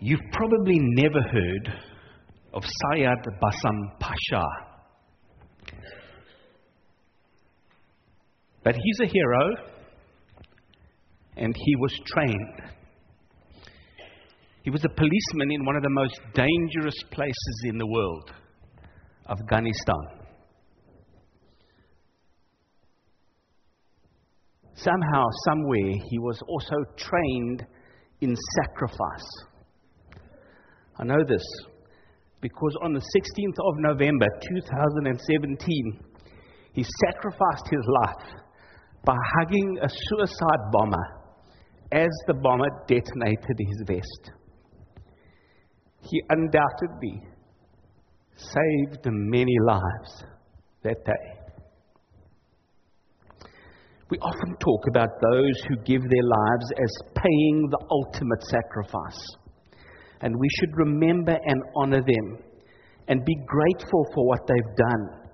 You've probably never heard of Sayyid Basam Pasha. But he's a hero, and he was trained. He was a policeman in one of the most dangerous places in the world, Afghanistan. Somehow, somewhere, he was also trained in sacrifice. I know this because on the 16th of November 2017, he sacrificed his life by hugging a suicide bomber as the bomber detonated his vest. He undoubtedly saved many lives that day. We often talk about those who give their lives as paying the ultimate sacrifice. And we should remember and honor them and be grateful for what they've done.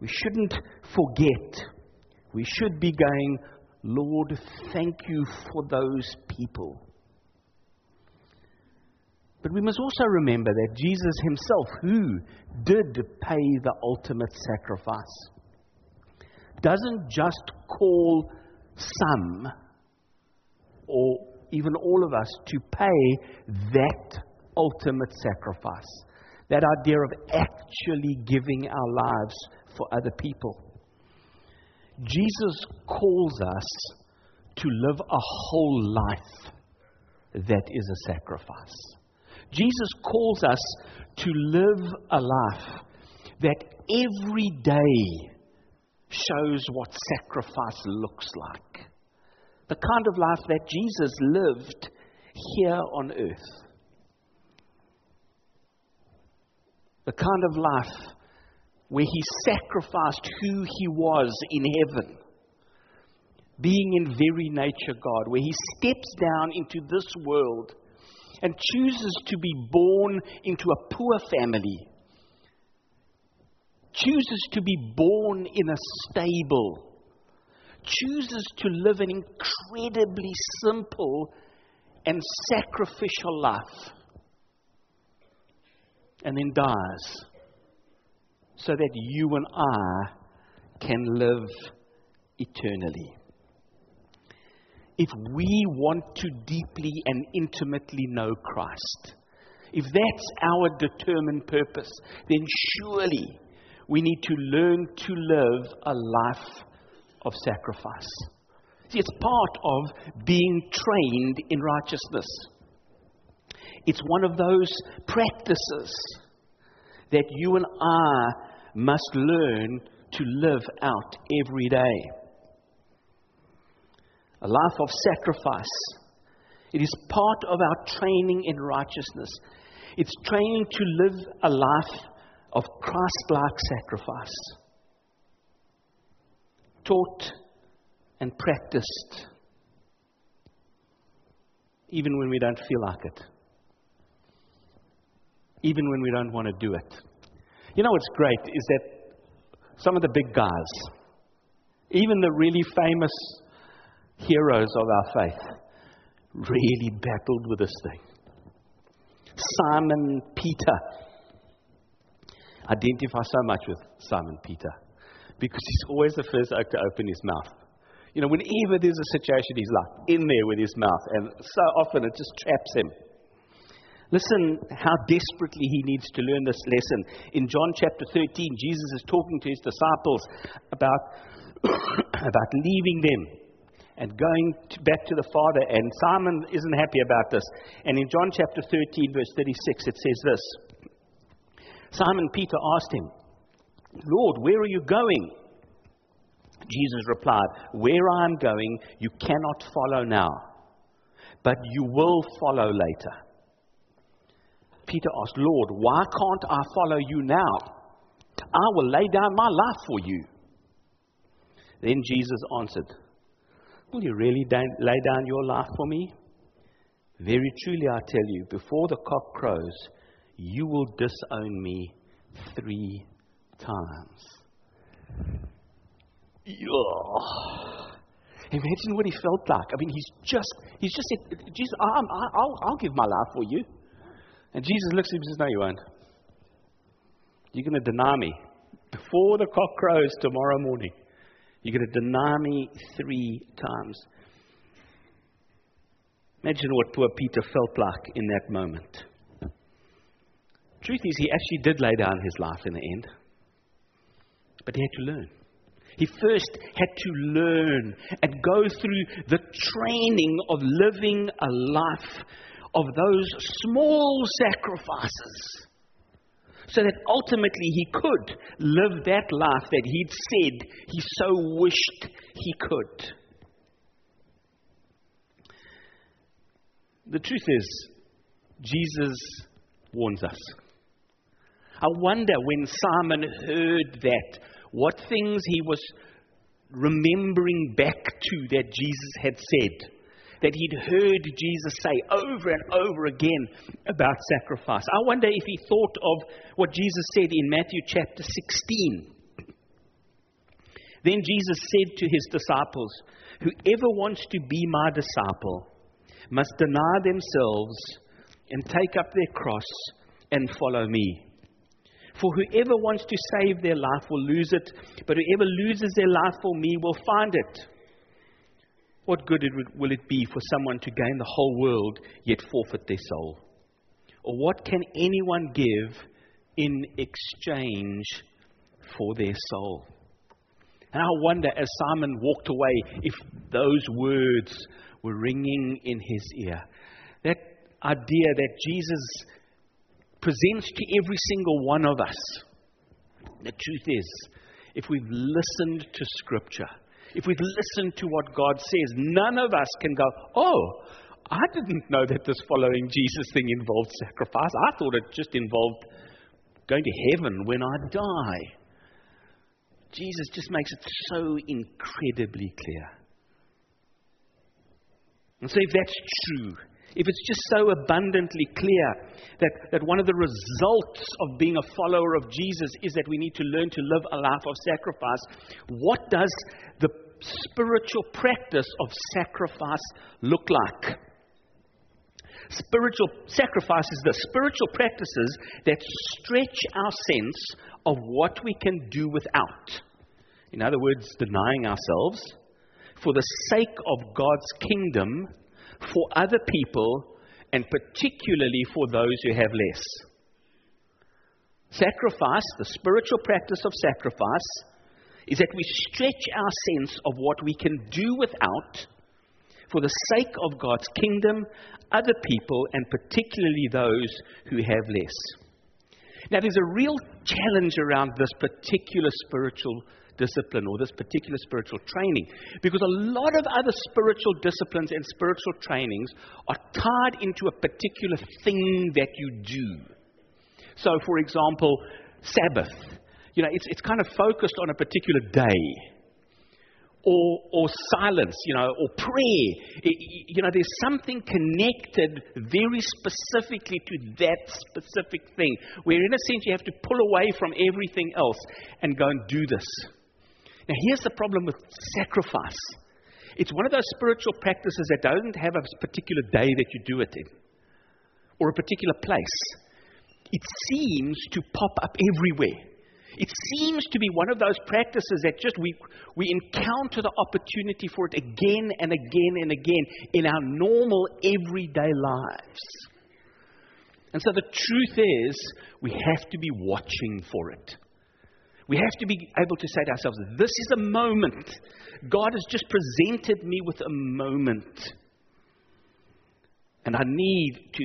We shouldn't forget. We should be going, Lord, thank you for those people. But we must also remember that Jesus himself, who did pay the ultimate sacrifice, doesn't just call some or even all of us to pay that ultimate sacrifice. That idea of actually giving our lives for other people. Jesus calls us to live a whole life that is a sacrifice. Jesus calls us to live a life that every day shows what sacrifice looks like. The kind of life that Jesus lived here on earth. The kind of life where he sacrificed who he was in heaven, being in very nature God, where he steps down into this world and chooses to be born into a poor family chooses to be born in a stable, chooses to live an incredibly simple and sacrificial life, and then dies so that you and I can live eternally. If we want to deeply and intimately know Christ, if that's our determined purpose, then surely we need to learn to live a life of sacrifice. See, it's part of being trained in righteousness. It's one of those practices that you and I must learn to live out every day. A life of sacrifice. It is part of our training in righteousness. It's training to live a life of Christ like sacrifice, taught and practiced, even when we don't feel like it, even when we don't want to do it. You know what's great is that some of the big guys, even the really famous heroes of our faith, really battled with this thing. Simon Peter identify so much with Simon Peter because he's always the first to open his mouth. You know, whenever there's a situation, he's like in there with his mouth, and so often it just traps him. Listen how desperately he needs to learn this lesson. In John chapter 13, Jesus is talking to his disciples about, about leaving them and going to, back to the Father. And Simon isn't happy about this. And in John chapter 13, verse 36, it says this Simon Peter asked him, Lord, where are you going? Jesus replied, Where I am going, you cannot follow now, but you will follow later. Peter asked, Lord, why can't I follow you now? I will lay down my life for you. Then Jesus answered, Will you really lay down your life for me? Very truly, I tell you, before the cock crows, you will disown me three times. Imagine what he felt like. I mean, he's just, he's just said, Jesus, i will I'll give my life for you. And Jesus looks at him and says, No, you won't. You're going to deny me. Before the cock crows tomorrow morning, you're going to deny me three times. Imagine what poor Peter felt like in that moment. Truth is, he actually did lay down his life in the end. But he had to learn. He first had to learn and go through the training of living a life of those small sacrifices so that ultimately he could live that life that he'd said he so wished he could. The truth is, Jesus warns us. I wonder when Simon heard that, what things he was remembering back to that Jesus had said, that he'd heard Jesus say over and over again about sacrifice. I wonder if he thought of what Jesus said in Matthew chapter 16. Then Jesus said to his disciples, Whoever wants to be my disciple must deny themselves and take up their cross and follow me. For whoever wants to save their life will lose it, but whoever loses their life for me will find it. What good will it be for someone to gain the whole world yet forfeit their soul? Or what can anyone give in exchange for their soul? And I wonder, as Simon walked away, if those words were ringing in his ear. That idea that Jesus presents to every single one of us. The truth is, if we've listened to Scripture, if we've listened to what God says, none of us can go, oh, I didn't know that this following Jesus thing involved sacrifice. I thought it just involved going to heaven when I die. Jesus just makes it so incredibly clear. And so, if that's true, if it's just so abundantly clear that, that one of the results of being a follower of Jesus is that we need to learn to live a life of sacrifice, what does the spiritual practice of sacrifice look like? Spiritual sacrifice is the spiritual practices that stretch our sense of what we can do without. In other words, denying ourselves for the sake of God's kingdom for other people and particularly for those who have less. Sacrifice, the spiritual practice of sacrifice, is that we stretch our sense of what we can do without for the sake of God's kingdom, other people, and particularly those who have less. Now, there's a real challenge around this particular spiritual discipline or this particular spiritual training. Because a lot of other spiritual disciplines and spiritual trainings are tied into a particular thing that you do. So, for example, Sabbath. You know, it's, it's kind of focused on a particular day. Or, or silence, you know, or prayer. It, you know, there's something connected very specifically to that specific thing, where in a sense you have to pull away from everything else and go and do this. Now, here's the problem with sacrifice it's one of those spiritual practices that doesn't have a particular day that you do it in or a particular place. It seems to pop up everywhere. It seems to be one of those practices that just we, we encounter the opportunity for it again and again and again in our normal everyday lives. And so the truth is, we have to be watching for it. We have to be able to say to ourselves, This is a moment. God has just presented me with a moment. And I need to,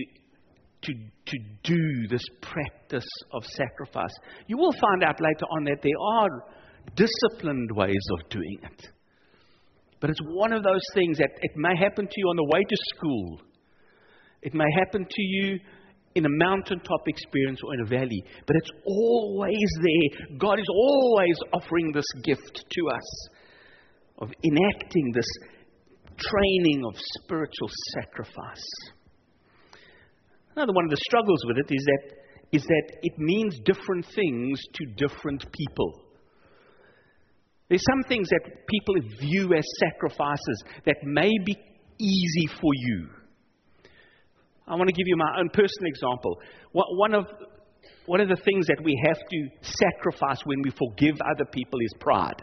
to, to do this practice of sacrifice. You will find out later on that there are disciplined ways of doing it. But it's one of those things that it may happen to you on the way to school. It may happen to you in a mountaintop experience or in a valley, but it's always there. God is always offering this gift to us of enacting this training of spiritual sacrifice. Another one of the struggles with it is that, is that it means different things to different people. There's some things that people view as sacrifices that may be easy for you. I want to give you my own personal example. One of, one of the things that we have to sacrifice when we forgive other people is pride.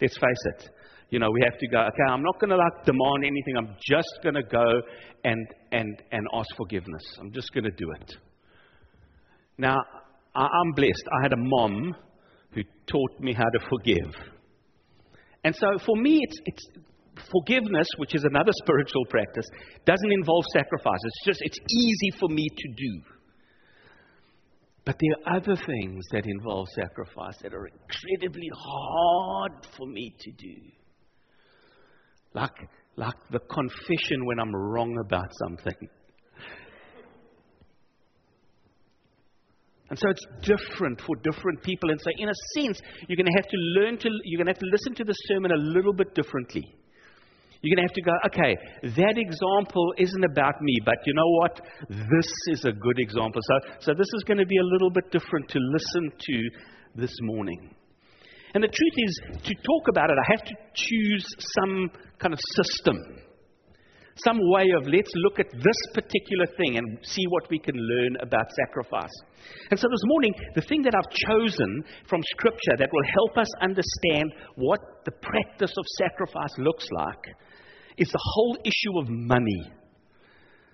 Let's face it. You know, we have to go, okay, I'm not going to like demand anything. I'm just going to go and, and, and ask forgiveness. I'm just going to do it. Now, I'm blessed. I had a mom who taught me how to forgive. And so for me, it's, it's forgiveness, which is another spiritual practice, doesn't involve sacrifice. It's just, it's easy for me to do. But there are other things that involve sacrifice that are incredibly hard for me to do. Like, like the confession when I'm wrong about something. And so it's different for different people. And so, in a sense, you're going to have to learn to, you're going to have to listen to the sermon a little bit differently. You're going to have to go, okay, that example isn't about me, but you know what? This is a good example. So, so this is going to be a little bit different to listen to this morning. And the truth is, to talk about it, I have to choose some kind of system, some way of let's look at this particular thing and see what we can learn about sacrifice. And so this morning, the thing that I've chosen from Scripture that will help us understand what the practice of sacrifice looks like is the whole issue of money.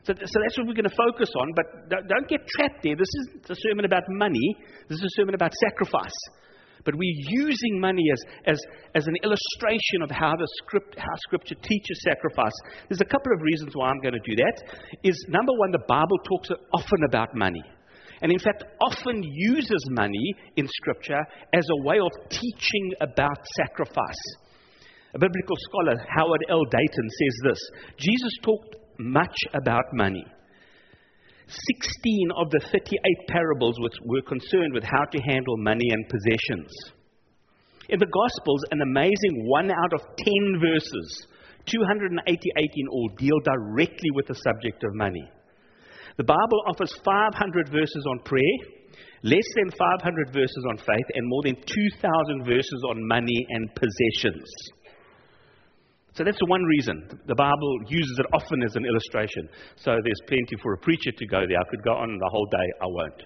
So, so that's what we're going to focus on, but don't, don't get trapped there. This isn't a sermon about money, this is a sermon about sacrifice. But we're using money as, as, as an illustration of how, the script, how Scripture teaches sacrifice. There's a couple of reasons why I'm going to do that. Is number one, the Bible talks often about money. And in fact, often uses money in Scripture as a way of teaching about sacrifice. A biblical scholar, Howard L. Dayton, says this Jesus talked much about money. 16 of the 38 parables were concerned with how to handle money and possessions. In the Gospels, an amazing one out of 10 verses, 288 in all, deal directly with the subject of money. The Bible offers 500 verses on prayer, less than 500 verses on faith, and more than 2,000 verses on money and possessions. So that's one reason. The Bible uses it often as an illustration. So there's plenty for a preacher to go there. I could go on the whole day. I won't.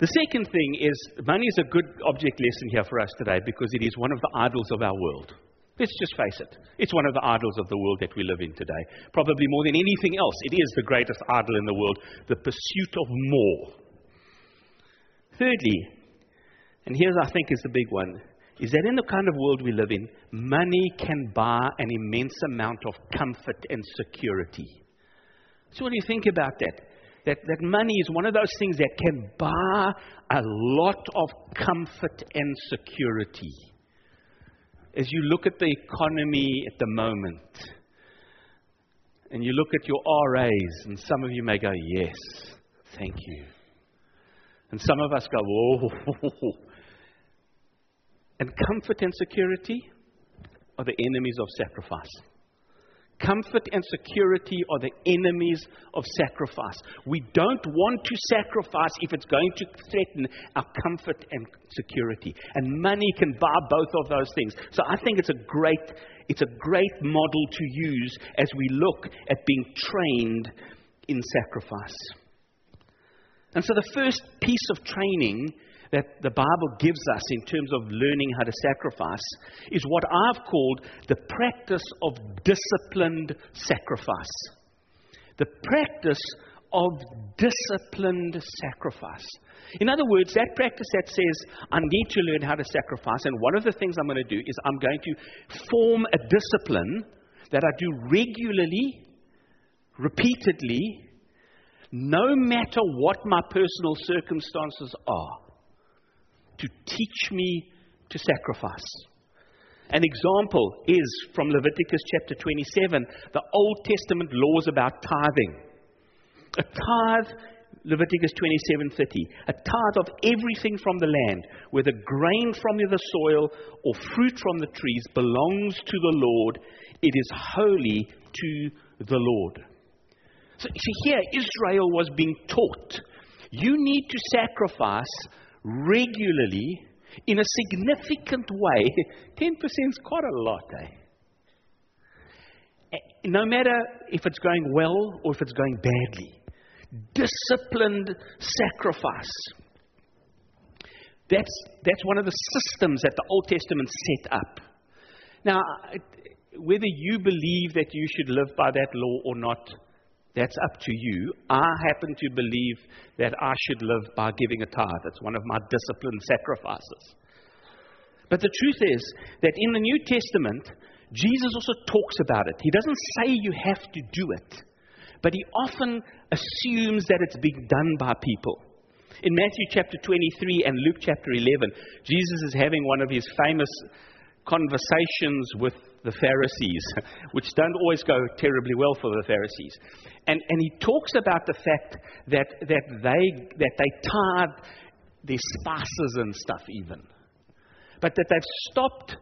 The second thing is money is a good object lesson here for us today because it is one of the idols of our world. Let's just face it. It's one of the idols of the world that we live in today. Probably more than anything else, it is the greatest idol in the world the pursuit of more. Thirdly, and here's I think is the big one is that in the kind of world we live in, money can buy an immense amount of comfort and security. So, what do you think about that? That, that money is one of those things that can buy a lot of comfort and security. As you look at the economy at the moment, and you look at your RAs, and some of you may go, Yes, thank you. And some of us go, Whoa, And comfort and security are the enemies of sacrifice. Comfort and security are the enemies of sacrifice. We don't want to sacrifice if it's going to threaten our comfort and security. And money can buy both of those things. So I think it's a great, it's a great model to use as we look at being trained in sacrifice. And so the first piece of training that the Bible gives us in terms of learning how to sacrifice is what I've called the practice of disciplined sacrifice. The practice of disciplined sacrifice. In other words, that practice that says, I need to learn how to sacrifice, and one of the things I'm going to do is I'm going to form a discipline that I do regularly, repeatedly, no matter what my personal circumstances are to teach me to sacrifice. An example is from Leviticus chapter 27, the Old Testament laws about tithing. A tithe, Leviticus 27:30, a tithe of everything from the land, whether grain from the soil or fruit from the trees, belongs to the Lord. It is holy to the Lord. So, so here, Israel was being taught you need to sacrifice regularly in a significant way, 10% is quite a lot, eh? no matter if it's going well or if it's going badly. Disciplined sacrifice. That's, that's one of the systems that the Old Testament set up. Now, whether you believe that you should live by that law or not, that's up to you. I happen to believe that I should live by giving a tithe. It's one of my disciplined sacrifices. But the truth is that in the New Testament, Jesus also talks about it. He doesn't say you have to do it, but he often assumes that it's being done by people. In Matthew chapter 23 and Luke chapter 11, Jesus is having one of his famous conversations with the Pharisees, which don't always go terribly well for the Pharisees. And, and he talks about the fact that, that, they, that they tithe their spices and stuff, even. But that they've stopped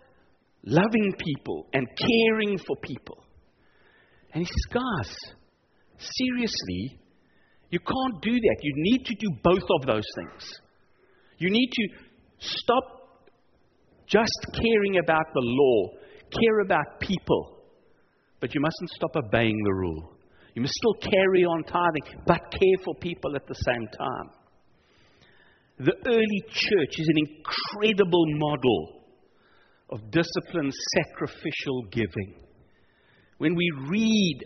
loving people and caring for people. And he says, guys, seriously, you can't do that. You need to do both of those things. You need to stop just caring about the law, care about people, but you mustn't stop obeying the rule. You must still carry on tithing, but care for people at the same time. The early church is an incredible model of disciplined sacrificial giving. When we read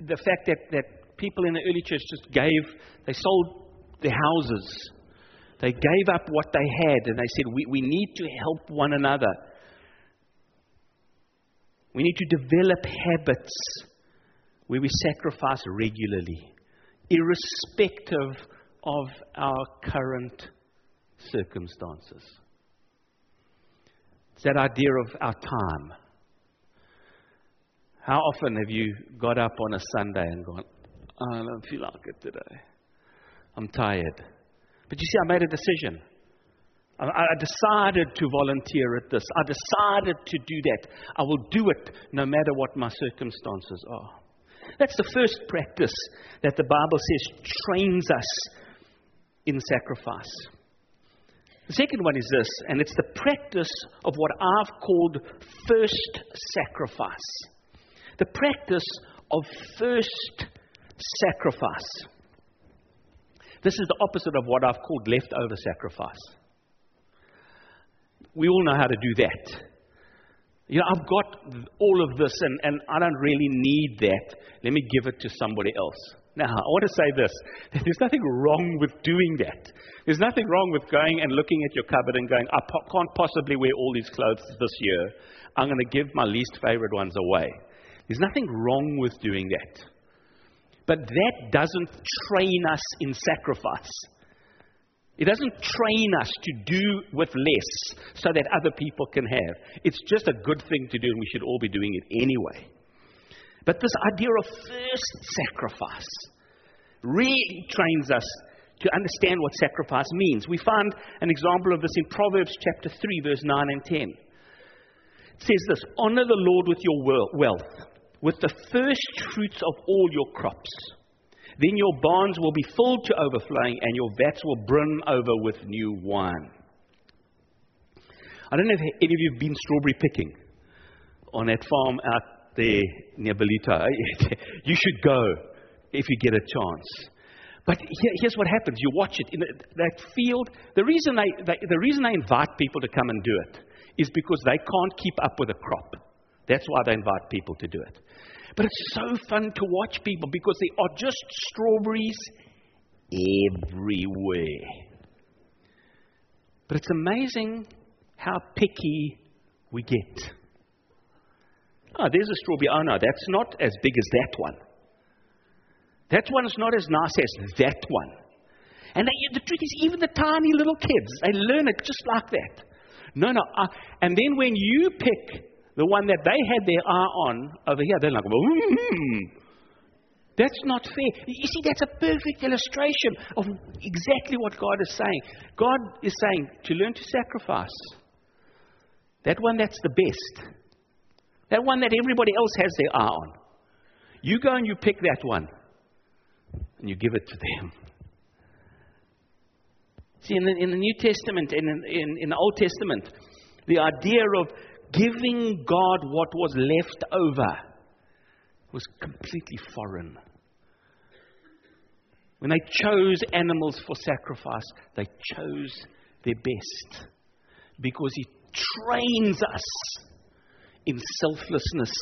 the fact that, that people in the early church just gave, they sold their houses, they gave up what they had, and they said, We, we need to help one another. We need to develop habits where we sacrifice regularly, irrespective of our current circumstances. It's that idea of our time. How often have you got up on a Sunday and gone, oh, I don't feel like it today? I'm tired. But you see, I made a decision. I, decided to volunteer at this. I decided to do that. I will do it no matter what my circumstances are. That's the first practice that the Bible says trains us in sacrifice. The second one is this, and it's the practice of what I've called first sacrifice. The practice of first sacrifice. This is the opposite of what I've called leftover sacrifice. We all know how to do that. You know, I've got all of this and, and I don't really need that. Let me give it to somebody else. Now, I want to say this. There's nothing wrong with doing that. There's nothing wrong with going and looking at your cupboard and going, I po- can't possibly wear all these clothes this year. I'm going to give my least favorite ones away. There's nothing wrong with doing that. But that doesn't train us in sacrifice. It doesn't train us to do with less so that other people can have. It's just a good thing to do, and we should all be doing it anyway. But this idea of first sacrifice really trains us to understand what sacrifice means. We find an example of this in Proverbs chapter 3, verse 9 and 10. It says this Honor the Lord with your wealth, with the first fruits of all your crops. Then your barns will be filled to overflowing, and your vats will brim over with new wine. I don't know if any of you have been strawberry picking on that farm out there near Belita. you should go if you get a chance. But here's what happens. You watch it in that field. The reason, they, the reason they invite people to come and do it is because they can't keep up with the crop. That's why they invite people to do it. But it's so fun to watch people because there are just strawberries everywhere. But it's amazing how picky we get. Oh, there's a strawberry. Oh, no, that's not as big as that one. That one's not as nice as that one. And they, the truth is, even the tiny little kids, they learn it just like that. No, no. Uh, and then when you pick the one that they had their eye on over here, they're like, mm-hmm. That's not fair. You see, that's a perfect illustration of exactly what God is saying. God is saying to learn to sacrifice. That one that's the best. That one that everybody else has their eye on. You go and you pick that one and you give it to them. See, in the, in the New Testament and in, in, in the Old Testament, the idea of giving God what was left over was completely foreign. When they chose animals for sacrifice, they chose their best because He trains us in selflessness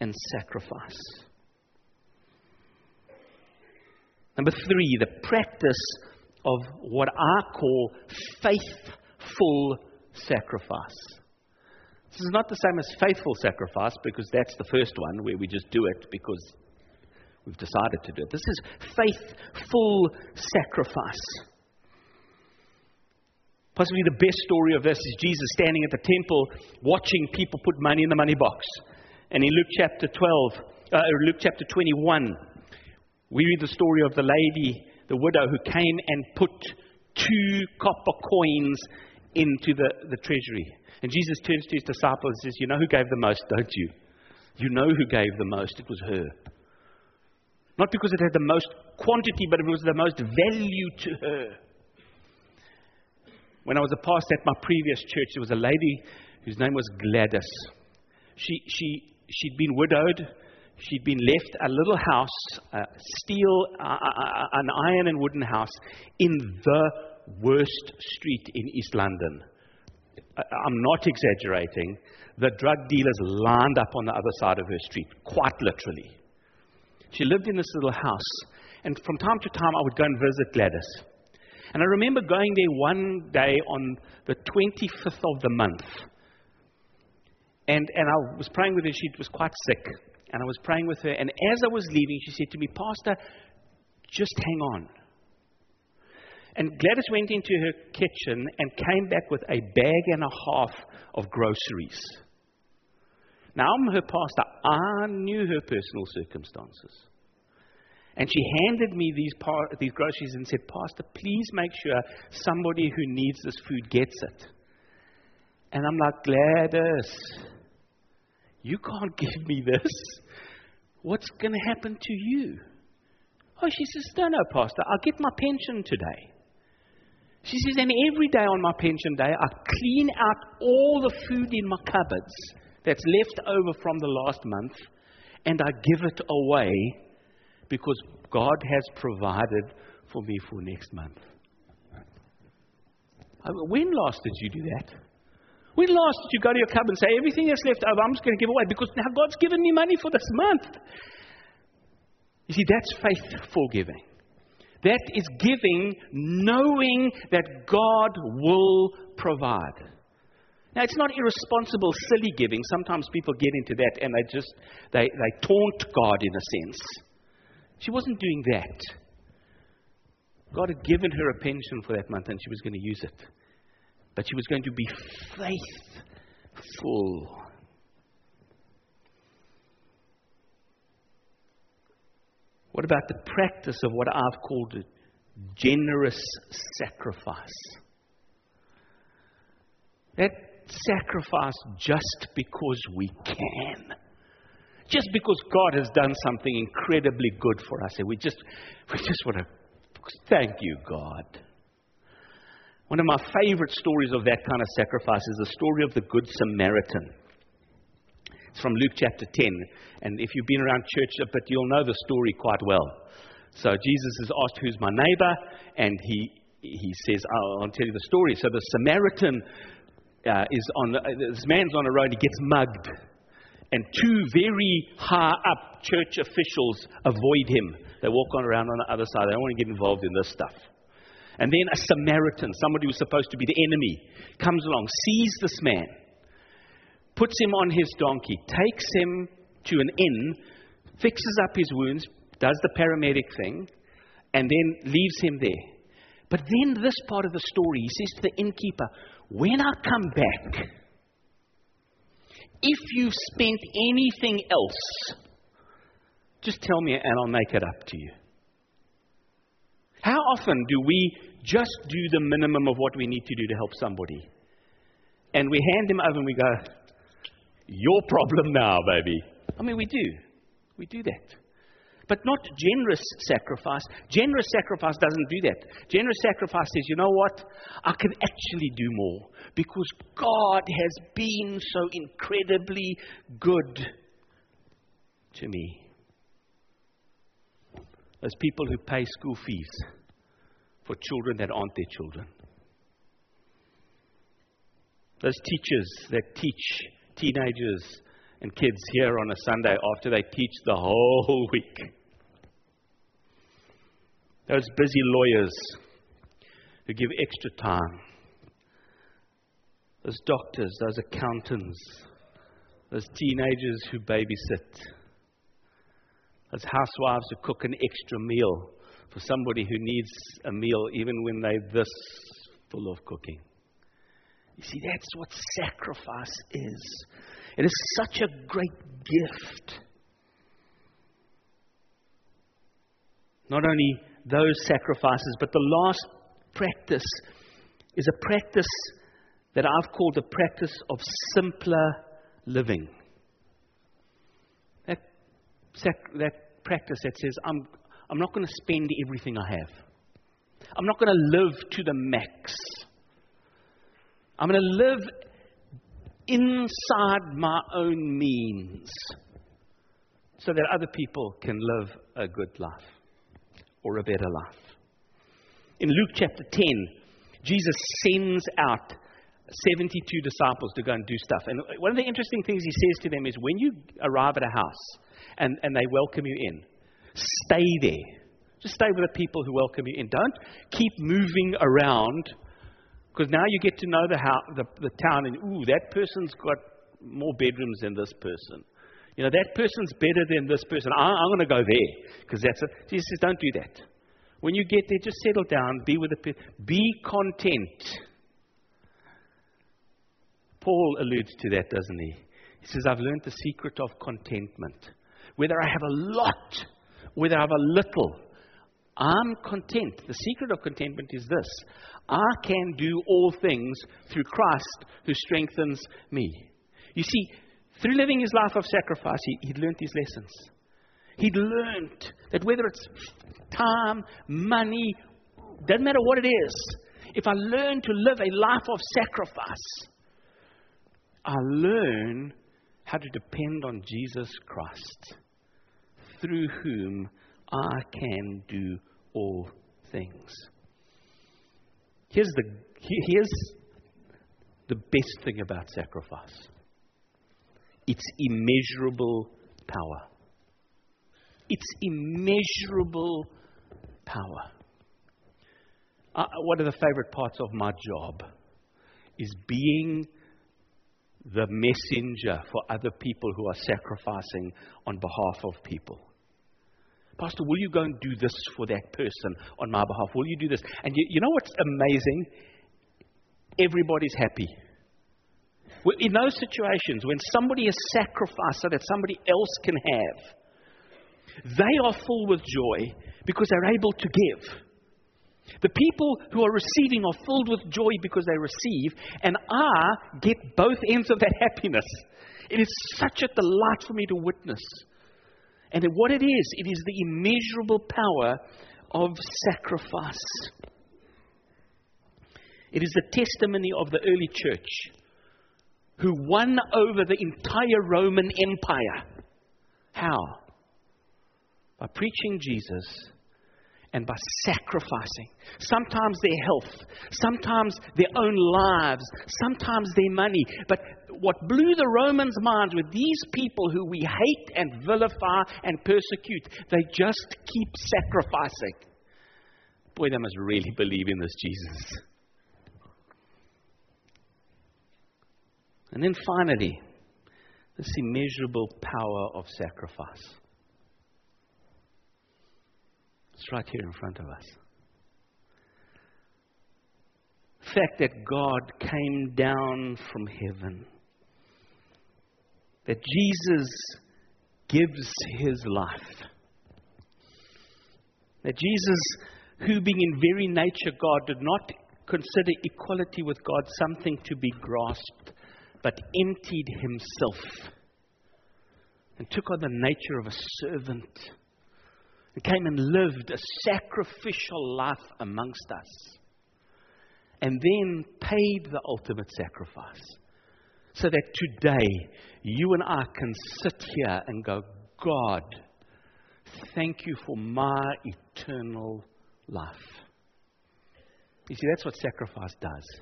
and sacrifice. Number three, the practice of what I call faithful sacrifice. This is not the same as faithful sacrifice because that's the first one where we just do it because we've decided to do it. This is faithful sacrifice. Possibly the best story of this is Jesus standing at the temple watching people put money in the money box. And in Luke chapter 12, uh, Luke chapter 21, we read the story of the lady, the widow, who came and put two copper coins into the, the treasury. And Jesus turns to his disciples and says, You know who gave the most, don't you? You know who gave the most. It was her. Not because it had the most quantity, but it was the most value to her. When I was a pastor at my previous church, there was a lady whose name was Gladys. She, she, she'd been widowed. She'd been left a little house, a steel, uh, uh, an iron and wooden house, in the worst street in East London. I'm not exaggerating. The drug dealers lined up on the other side of her street, quite literally. She lived in this little house, and from time to time I would go and visit Gladys. And I remember going there one day on the 25th of the month. And, and I was praying with her. She was quite sick. And I was praying with her. And as I was leaving, she said to me, Pastor, just hang on. And Gladys went into her kitchen and came back with a bag and a half of groceries. Now, I'm her pastor. I knew her personal circumstances. And she handed me these, par- these groceries and said, Pastor, please make sure somebody who needs this food gets it. And I'm like, Gladys, you can't give me this. What's going to happen to you? Oh, she says, No, no, Pastor, I'll get my pension today. She says, and every day on my pension day, I clean out all the food in my cupboards that's left over from the last month and I give it away because God has provided for me for next month. Uh, when last did you do that? When last did you go to your cupboard and say, everything that's left over, I'm just going to give away because now God's given me money for this month? You see, that's faithful giving. That is giving knowing that God will provide. Now, it's not irresponsible, silly giving. Sometimes people get into that and they just, they, they taunt God in a sense. She wasn't doing that. God had given her a pension for that month and she was going to use it. But she was going to be faithful. What about the practice of what I've called a generous sacrifice? That sacrifice just because we can. Just because God has done something incredibly good for us. And we just, we just want to thank you, God. One of my favorite stories of that kind of sacrifice is the story of the Good Samaritan. It's from Luke chapter 10. And if you've been around church a bit, you'll know the story quite well. So Jesus is asked, Who's my neighbor? And he, he says, I'll, I'll tell you the story. So the Samaritan uh, is on, this man's on a road, he gets mugged. And two very high up church officials avoid him. They walk on around on the other side. They don't want to get involved in this stuff. And then a Samaritan, somebody who's supposed to be the enemy, comes along, sees this man, puts him on his donkey, takes him to an inn, fixes up his wounds, does the paramedic thing, and then leaves him there. But then, this part of the story, he says to the innkeeper, When I come back, if you've spent anything else, just tell me and I'll make it up to you. How often do we just do the minimum of what we need to do to help somebody? And we hand them over and we go, Your problem now, baby. I mean, we do. We do that. But not generous sacrifice. Generous sacrifice doesn't do that. Generous sacrifice says, you know what? I can actually do more because God has been so incredibly good to me. Those people who pay school fees for children that aren't their children. Those teachers that teach teenagers and kids here on a Sunday after they teach the whole week. Those busy lawyers who give extra time. Those doctors, those accountants, those teenagers who babysit. Those housewives who cook an extra meal for somebody who needs a meal even when they're this full of cooking. You see, that's what sacrifice is. It is such a great gift. Not only those sacrifices, but the last practice is a practice that I've called the practice of simpler living. That, that practice that says, I'm, I'm not going to spend everything I have. I'm not going to live to the max. I'm going to live inside my own means so that other people can live a good life or a better life. In Luke chapter 10, Jesus sends out 72 disciples to go and do stuff. And one of the interesting things he says to them is when you arrive at a house and, and they welcome you in, stay there. Just stay with the people who welcome you in. Don't keep moving around because now you get to know the, the, the town, and ooh, that person's got more bedrooms than this person. You know, that person's better than this person. I, am going to go there because that's a. Jesus says, don't do that. When you get there, just settle down, be with the people, be content. Paul alludes to that, doesn't he? He says, I've learned the secret of contentment. Whether I have a lot, whether I have a little, I'm content. The secret of contentment is this I can do all things through Christ who strengthens me. You see, through living his life of sacrifice, he, he'd learned these lessons. He'd learned that whether it's time, money, doesn't matter what it is, if I learn to live a life of sacrifice, I learn how to depend on Jesus Christ, through whom I can do all things. Here's the, here's the best thing about sacrifice it's immeasurable power. It's immeasurable power. Uh, one of the favorite parts of my job is being the messenger for other people who are sacrificing on behalf of people. Pastor, will you go and do this for that person on my behalf? Will you do this? And you, you know what's amazing? Everybody's happy. In those situations, when somebody is sacrificed so that somebody else can have, they are full with joy because they're able to give. The people who are receiving are filled with joy because they receive, and I get both ends of that happiness. It is such a delight for me to witness and what it is, it is the immeasurable power of sacrifice. It is the testimony of the early church who won over the entire Roman Empire. How? By preaching Jesus and by sacrificing. Sometimes their health, sometimes their own lives, sometimes their money. But what blew the Romans' minds with these people who we hate and vilify and persecute, they just keep sacrificing. Boy, they must really believe in this Jesus. And then finally, this immeasurable power of sacrifice. It's right here in front of us. The fact that God came down from heaven, that Jesus gives his life, that Jesus, who being in very nature God, did not consider equality with God something to be grasped, but emptied himself and took on the nature of a servant and came and lived a sacrificial life amongst us. And then paid the ultimate sacrifice. So that today you and I can sit here and go, God, thank you for my eternal life. You see, that's what sacrifice does.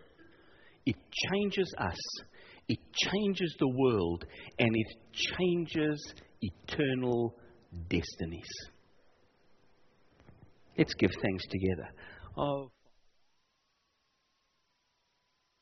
It changes us, it changes the world, and it changes eternal destinies. Let's give thanks together. Oh.